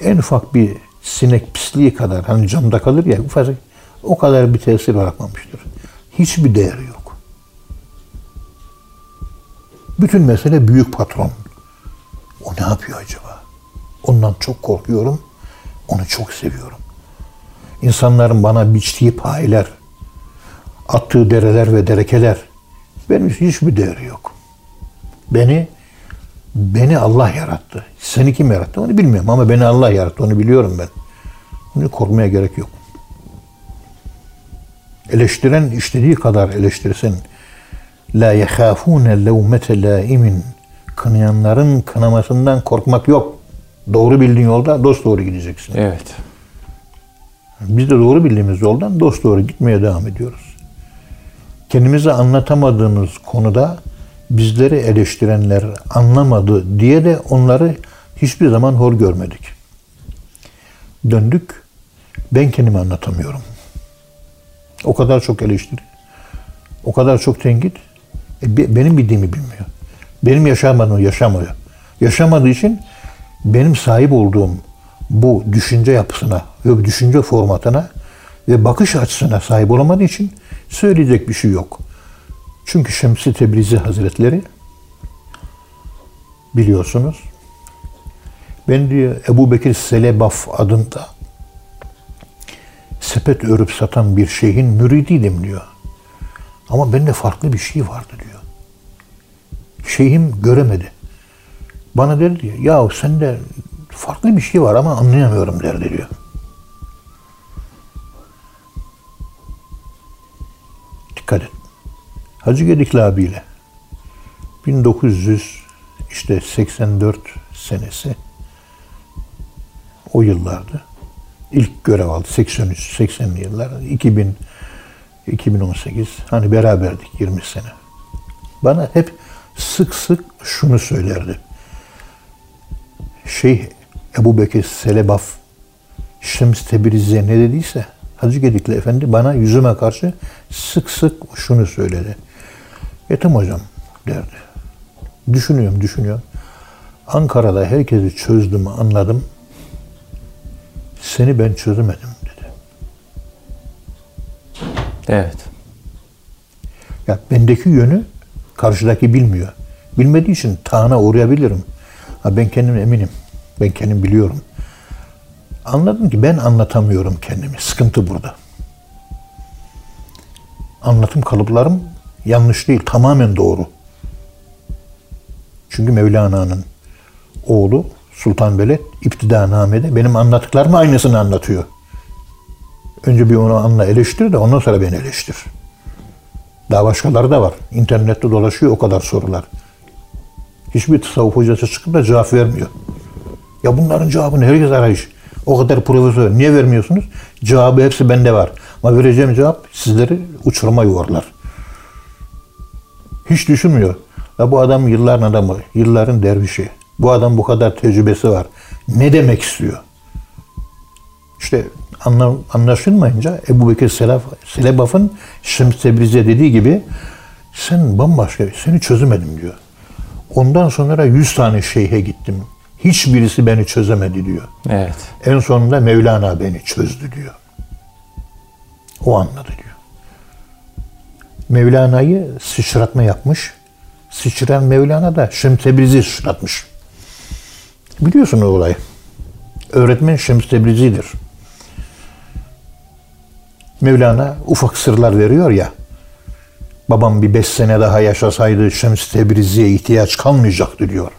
en ufak bir sinek pisliği kadar hani camda kalır ya ufacık o kadar bir tesir bırakmamıştır. Hiçbir değeri yok. Bütün mesele büyük patron. O ne yapıyor acaba? Ondan çok korkuyorum. Onu çok seviyorum. İnsanların bana biçtiği payeler, attığı dereler ve derekeler benim için hiçbir değeri yok. Beni beni Allah yarattı. Seni kim yarattı onu bilmiyorum ama beni Allah yarattı onu biliyorum ben. Bunu korkmaya gerek yok. Eleştiren istediği kadar eleştirsin. La yehafune levmete laimin. Kınayanların kınamasından korkmak yok. Doğru bildiğin yolda dost doğru gideceksin. Evet. Biz de doğru bildiğimiz yoldan dost doğru gitmeye devam ediyoruz. Kendimize anlatamadığımız konuda bizleri eleştirenler anlamadı diye de onları hiçbir zaman hor görmedik. Döndük, ben kendimi anlatamıyorum. O kadar çok eleştiri, o kadar çok tenkit, e, be- benim bildiğimi bilmiyor. Benim yaşamadığımı yaşamıyor. Yaşamadığı için benim sahip olduğum bu düşünce yapısına ve düşünce formatına ve bakış açısına sahip olamadığı için söyleyecek bir şey yok. Çünkü Şemsi Tebrizi Hazretleri biliyorsunuz ben diyor Ebu Bekir Selebaf adında sepet örüp satan bir şeyhin müridiydim diyor. Ama bende farklı bir şey vardı diyor. Şeyhim göremedi. Bana dedi diyor, ya sende farklı bir şey var ama anlayamıyorum derdi diyor. Dikkat et. Hacı Gedikli abiyle 1900 işte 84 senesi o yıllardı. İlk görev aldı 83 80'li yıllar 2000 2018 hani beraberdik 20 sene. Bana hep sık sık şunu söylerdi. Şeyh Ebu Bekir Selebaf Şems Tebriz'e ne dediyse Hacı Gedikli Efendi bana yüzüme karşı sık sık şunu söyledi. Ethem hocam derdi. Düşünüyorum, düşünüyorum. Ankara'da herkesi çözdüm, anladım. Seni ben çözemedim dedi. Evet. Ya bendeki yönü karşıdaki bilmiyor. Bilmediği için tağına uğrayabilirim. Ben kendim eminim. Ben kendim biliyorum. Anladım ki ben anlatamıyorum kendimi. Sıkıntı burada. Anlatım kalıplarım yanlış değil. Tamamen doğru. Çünkü Mevlana'nın oğlu Sultan Veled İptidanamede benim anlattıklarımı aynısını anlatıyor. Önce bir onu anla eleştir de ondan sonra beni eleştir. Daha başkaları da var. İnternette dolaşıyor o kadar sorular. Hiçbir tasavvuf hocası çıkıp da cevap vermiyor. Ya bunların cevabını herkes arayış. O kadar profesör. Niye vermiyorsunuz? Cevabı hepsi bende var. Ama vereceğim cevap sizleri uçuruma yuvarlar. Hiç düşünmüyor. Ya bu adam yılların adamı, yılların dervişi. Bu adam bu kadar tecrübesi var. Ne demek istiyor? İşte anla, anlaşılmayınca Ebu Bekir Selebaf'ın Şems Tebriz'e dediği gibi sen bambaşka, seni çözemedim diyor. Ondan sonra 100 tane şeyhe gittim. Hiçbirisi beni çözemedi diyor. Evet. En sonunda Mevlana beni çözdü diyor. O anladı diyor. Mevlana'yı sıçratma yapmış. Sıçran Mevlana da Şems Tebrizi sıçratmış. Biliyorsun o olayı. Öğretmen Şems Tebrizi'dir. Mevlana ufak sırlar veriyor ya. Babam bir beş sene daha yaşasaydı Şems Tebrizi'ye ihtiyaç kalmayacaktı diyor.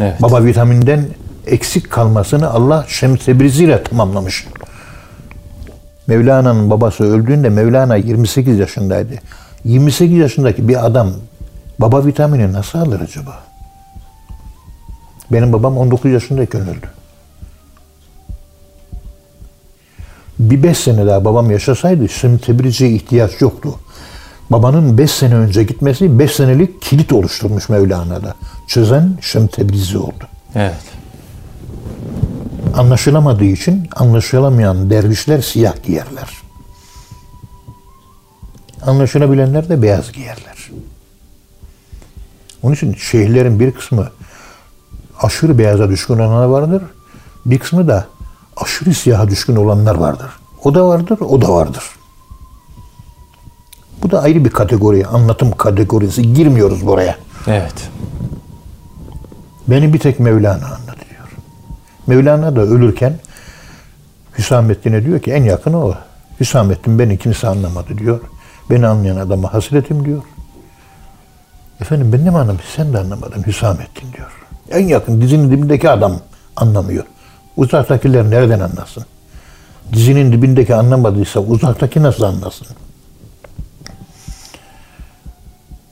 Evet. Baba vitaminden eksik kalmasını Allah Şems Tebrizi ile tamamlamış. Mevlana'nın babası öldüğünde Mevlana 28 yaşındaydı. 28 yaşındaki bir adam baba vitamini nasıl alır acaba? Benim babam 19 yaşındayken öldü. Bir 5 sene daha babam yaşasaydı Şems Tebrizi'ye ihtiyaç yoktu. Babanın 5 sene önce gitmesi 5 senelik kilit oluşturmuş Mevlana'da. Çözen Şems Tebrizi oldu. Evet. Anlaşılamadığı için anlaşılamayan dervişler siyah giyerler. Anlaşılabilenler de beyaz giyerler. Onun için şeyhlerin bir kısmı aşırı beyaza düşkün olanlar vardır. Bir kısmı da aşırı siyaha düşkün olanlar vardır. O da vardır, o da vardır. Bu da ayrı bir kategori, anlatım kategorisi. Girmiyoruz buraya. Evet. Beni bir tek Mevlana anladı diyor. Mevlana da ölürken Hüsamettin'e diyor ki en yakını o. Hüsamettin beni kimse anlamadı diyor. Beni anlayan adama hasretim diyor. Efendim ben de mi anlamadım? Sen de anlamadın Hüsamettin diyor. En yakın dizinin dibindeki adam anlamıyor. Uzaktakiler nereden anlasın? Dizinin dibindeki anlamadıysa uzaktaki nasıl anlasın?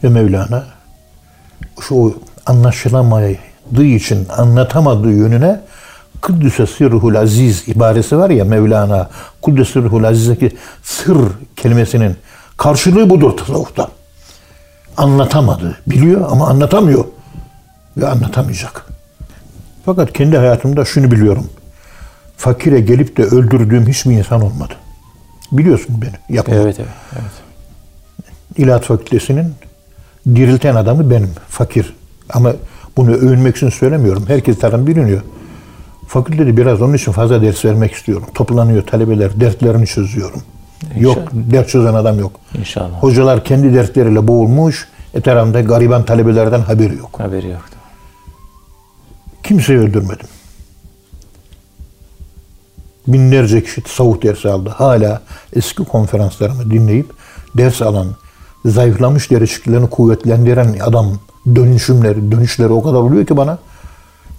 Ve Mevlana şu anlaşılamadığı için anlatamadığı yönüne Kıddüse Sirruhul Aziz ibaresi var ya Mevlana Kıddüse Sirruhul Aziz'deki sır kelimesinin karşılığı budur tasavvufta. Anlatamadı. Biliyor ama anlatamıyor. Ve anlatamayacak. Fakat kendi hayatımda şunu biliyorum. Fakire gelip de öldürdüğüm hiçbir insan olmadı. Biliyorsun beni. Yapamam. Evet, evet. evet. İlahi Fakültesi'nin dirilten adamı benim. Fakir. Ama bunu övünmek için söylemiyorum. Herkes tarafından biliniyor. Fakültede biraz onun için fazla ders vermek istiyorum. Toplanıyor talebeler, dertlerini çözüyorum. Yok, ders çözen adam yok. İnşallah. Hocalar kendi dertleriyle boğulmuş. Etrafında gariban talebelerden haberi yok. Haberi yoktu. Kimseyi öldürmedim. Binlerce kişi tasavvuf dersi aldı. Hala eski konferanslarımı dinleyip ders alan, zayıflamış derişiklerini kuvvetlendiren adam dönüşümleri, dönüşleri o kadar oluyor ki bana.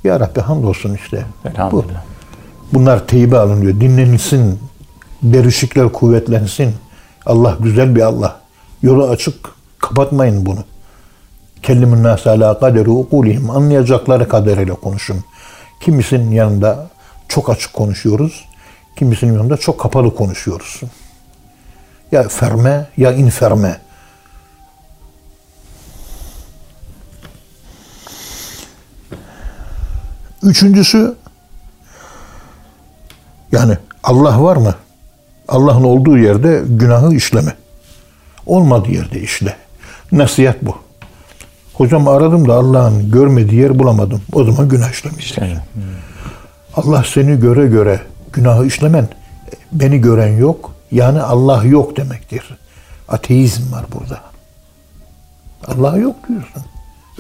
Ya Rabbi hamdolsun işte. Bu. Bunlar teybe alınıyor. Dinlenilsin. Dervişlikler kuvvetlensin. Allah güzel bir Allah. Yolu açık. Kapatmayın bunu. Kellimin nâse alâ kaderi ukulihim. Anlayacakları kadarıyla konuşun. Kimisinin yanında çok açık konuşuyoruz. Kimisinin yanında çok kapalı konuşuyoruz. Ya ferme ya inferme. Üçüncüsü yani Allah var mı? Allah'ın olduğu yerde günahı işleme. Olmadığı yerde işle. Nasihat bu. Hocam aradım da Allah'ın görmediği yer bulamadım. O zaman günah işlemişsin. Evet. Allah seni göre göre günahı işlemen beni gören yok. Yani Allah yok demektir. Ateizm var burada. Allah yok diyorsun.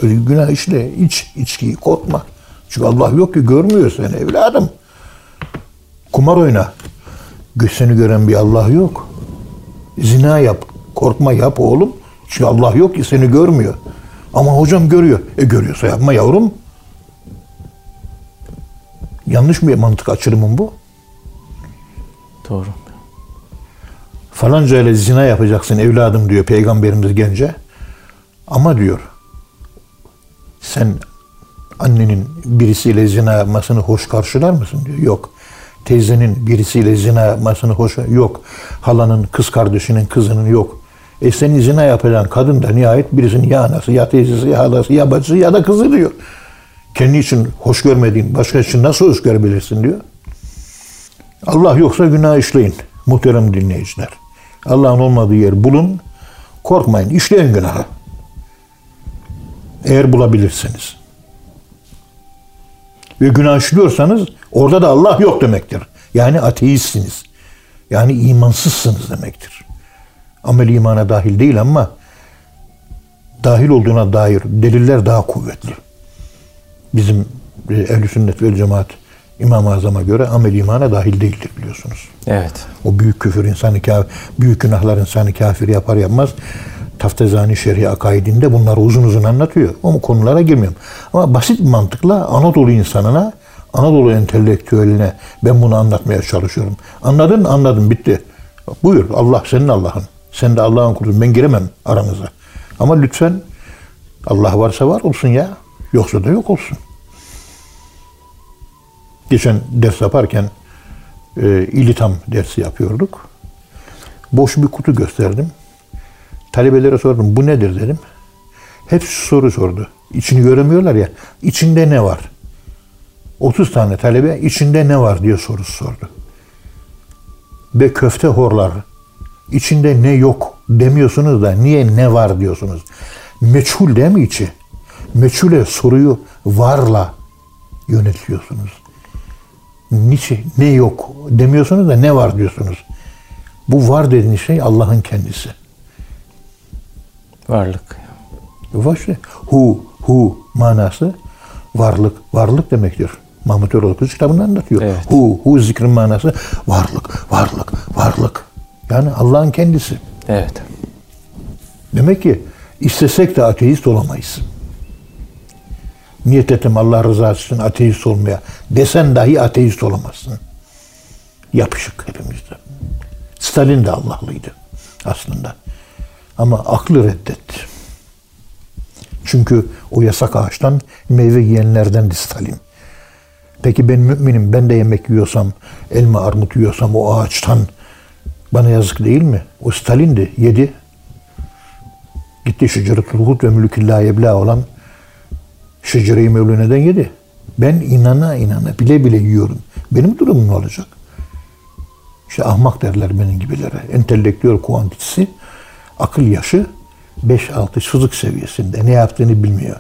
Öyle günah işle, iç, içkiyi korkma. Çünkü Allah yok ki görmüyor seni evladım. Kumar oyna. Seni gören bir Allah yok. Zina yap. Korkma yap oğlum. Çünkü Allah yok ki seni görmüyor. Ama hocam görüyor. E görüyorsa yapma yavrum. Yanlış bir mantık açılımın bu. Doğru. Falanca ile zina yapacaksın evladım diyor peygamberimiz gence. Ama diyor sen annenin birisiyle zina yapmasını hoş karşılar mısın diyor. Yok. Teyzenin birisiyle zina yapmasını hoş yok. Halanın kız kardeşinin kızının yok. E senin zina yapacağın kadın da nihayet birisinin ya anası ya teyzesi ya halası ya bacısı ya da kızı diyor. Kendi için hoş görmediğin başka için nasıl hoş görebilirsin diyor. Allah yoksa günah işleyin muhterem dinleyiciler. Allah'ın olmadığı yer bulun. Korkmayın. işleyin günahı. Eğer bulabilirsiniz. Ve günah işliyorsanız orada da Allah yok demektir. Yani ateistsiniz. Yani imansızsınız demektir. Amel imana dahil değil ama dahil olduğuna dair deliller daha kuvvetli. Bizim e, ehl sünnet vel cemaat İmam-ı Azam'a göre amel imana dahil değildir biliyorsunuz. Evet. O büyük küfür insanı kafir, büyük günahlar insanı kafir yapar yapmaz. Taftezani Şerhi Akaidinde bunları uzun uzun anlatıyor. O konulara girmiyorum. Ama basit mantıkla Anadolu insanına, Anadolu entelektüeline ben bunu anlatmaya çalışıyorum. Anladın anladım bitti. Buyur Allah senin Allah'ın. Sen de Allah'ın kulusun. Ben giremem aranıza. Ama lütfen Allah varsa var olsun ya. Yoksa da yok olsun. Geçen ders yaparken e, İlitam dersi yapıyorduk. Boş bir kutu gösterdim. Talebelere sordum bu nedir dedim. Hepsi soru sordu. İçini göremiyorlar ya. İçinde ne var? 30 tane talebe içinde ne var diye soru sordu. Ve köfte horlar. İçinde ne yok demiyorsunuz da niye ne var diyorsunuz. Meçhul değil mi içi? Meçhule soruyu varla yönetiyorsunuz. Niçin? Ne yok demiyorsunuz da ne var diyorsunuz. Bu var dediğiniz şey Allah'ın kendisi. Varlık. Var işte. Hu, hu manası varlık. Varlık demektir. Mahmut Eroğlu Kız kitabında anlatıyor. Evet. Hu, hu zikrin manası varlık, varlık, varlık. Yani Allah'ın kendisi. Evet. Demek ki istesek de ateist olamayız. Niyet ettim Allah rızası için ateist olmaya. Desen dahi ateist olamazsın. Yapışık hepimizde. Stalin de Allahlıydı aslında. Ama aklı reddetti. Çünkü o yasak ağaçtan meyve yiyenlerden Stalin. Peki ben müminim, ben de yemek yiyorsam, elma armut yiyorsam o ağaçtan bana yazık değil mi? O Stalin'di, yedi. Gitti şeceretul hud ve mülkillâ yeblâ olan şecere-i mevluneden yedi. Ben inana inana bile bile yiyorum. Benim durumum ne olacak? İşte ahmak derler benim gibilere. Entelektüel kuantitesi, akıl yaşı 5-6 sızık seviyesinde. Ne yaptığını bilmiyor.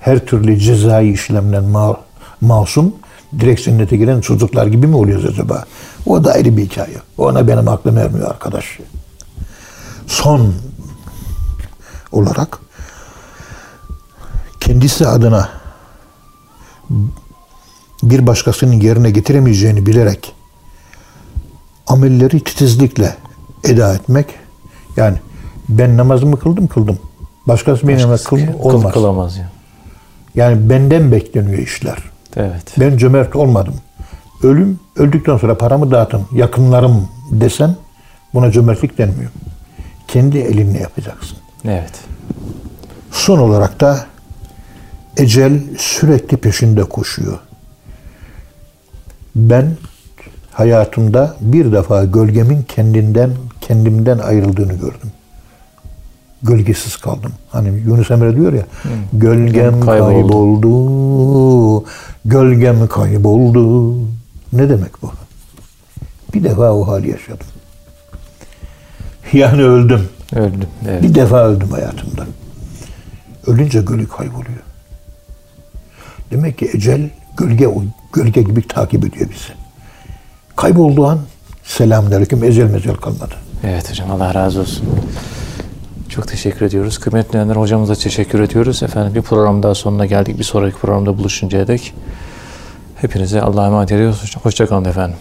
Her türlü cezai işlemden ma masum direkt cennete giren çocuklar gibi mi oluyoruz acaba? O da ayrı bir hikaye. Ona benim aklım ermiyor arkadaş. Son olarak kendisi adına bir başkasının yerine getiremeyeceğini bilerek amelleri titizlikle eda etmek yani ben namazımı kıldım kıldım. Başkası benim namaz Kıl- olmaz. Kılamaz yani. Yani benden bekleniyor işler. Evet. Ben cömert olmadım. Ölüm, öldükten sonra paramı dağıtın, yakınlarım desen buna cömertlik denmiyor. Kendi elinle yapacaksın. Evet. Son olarak da ecel sürekli peşinde koşuyor. Ben hayatımda bir defa gölgemin kendinden kendimden ayrıldığını gördüm. Gölgesiz kaldım. Hani Yunus Emre diyor ya, gölgem Kayboldu. kayboldu, gölgem kayboldu. Ne demek bu? Bir defa o hali yaşadım. Yani öldüm. Öldüm. Evet. Bir defa öldüm hayatımda. Ölünce gölge kayboluyor. Demek ki ecel gölge o gölge gibi takip ediyor bizi. Kaybolduğu an selamünaleyküm ecel mecel kalmadı. Evet hocam Allah razı olsun. Çok teşekkür ediyoruz. Kıymetli dinleyenler hocamıza teşekkür ediyoruz. Efendim bir program daha sonuna geldik. Bir sonraki programda buluşuncaya dek hepinize Allah'a emanet ediyoruz. Hoşçakalın efendim.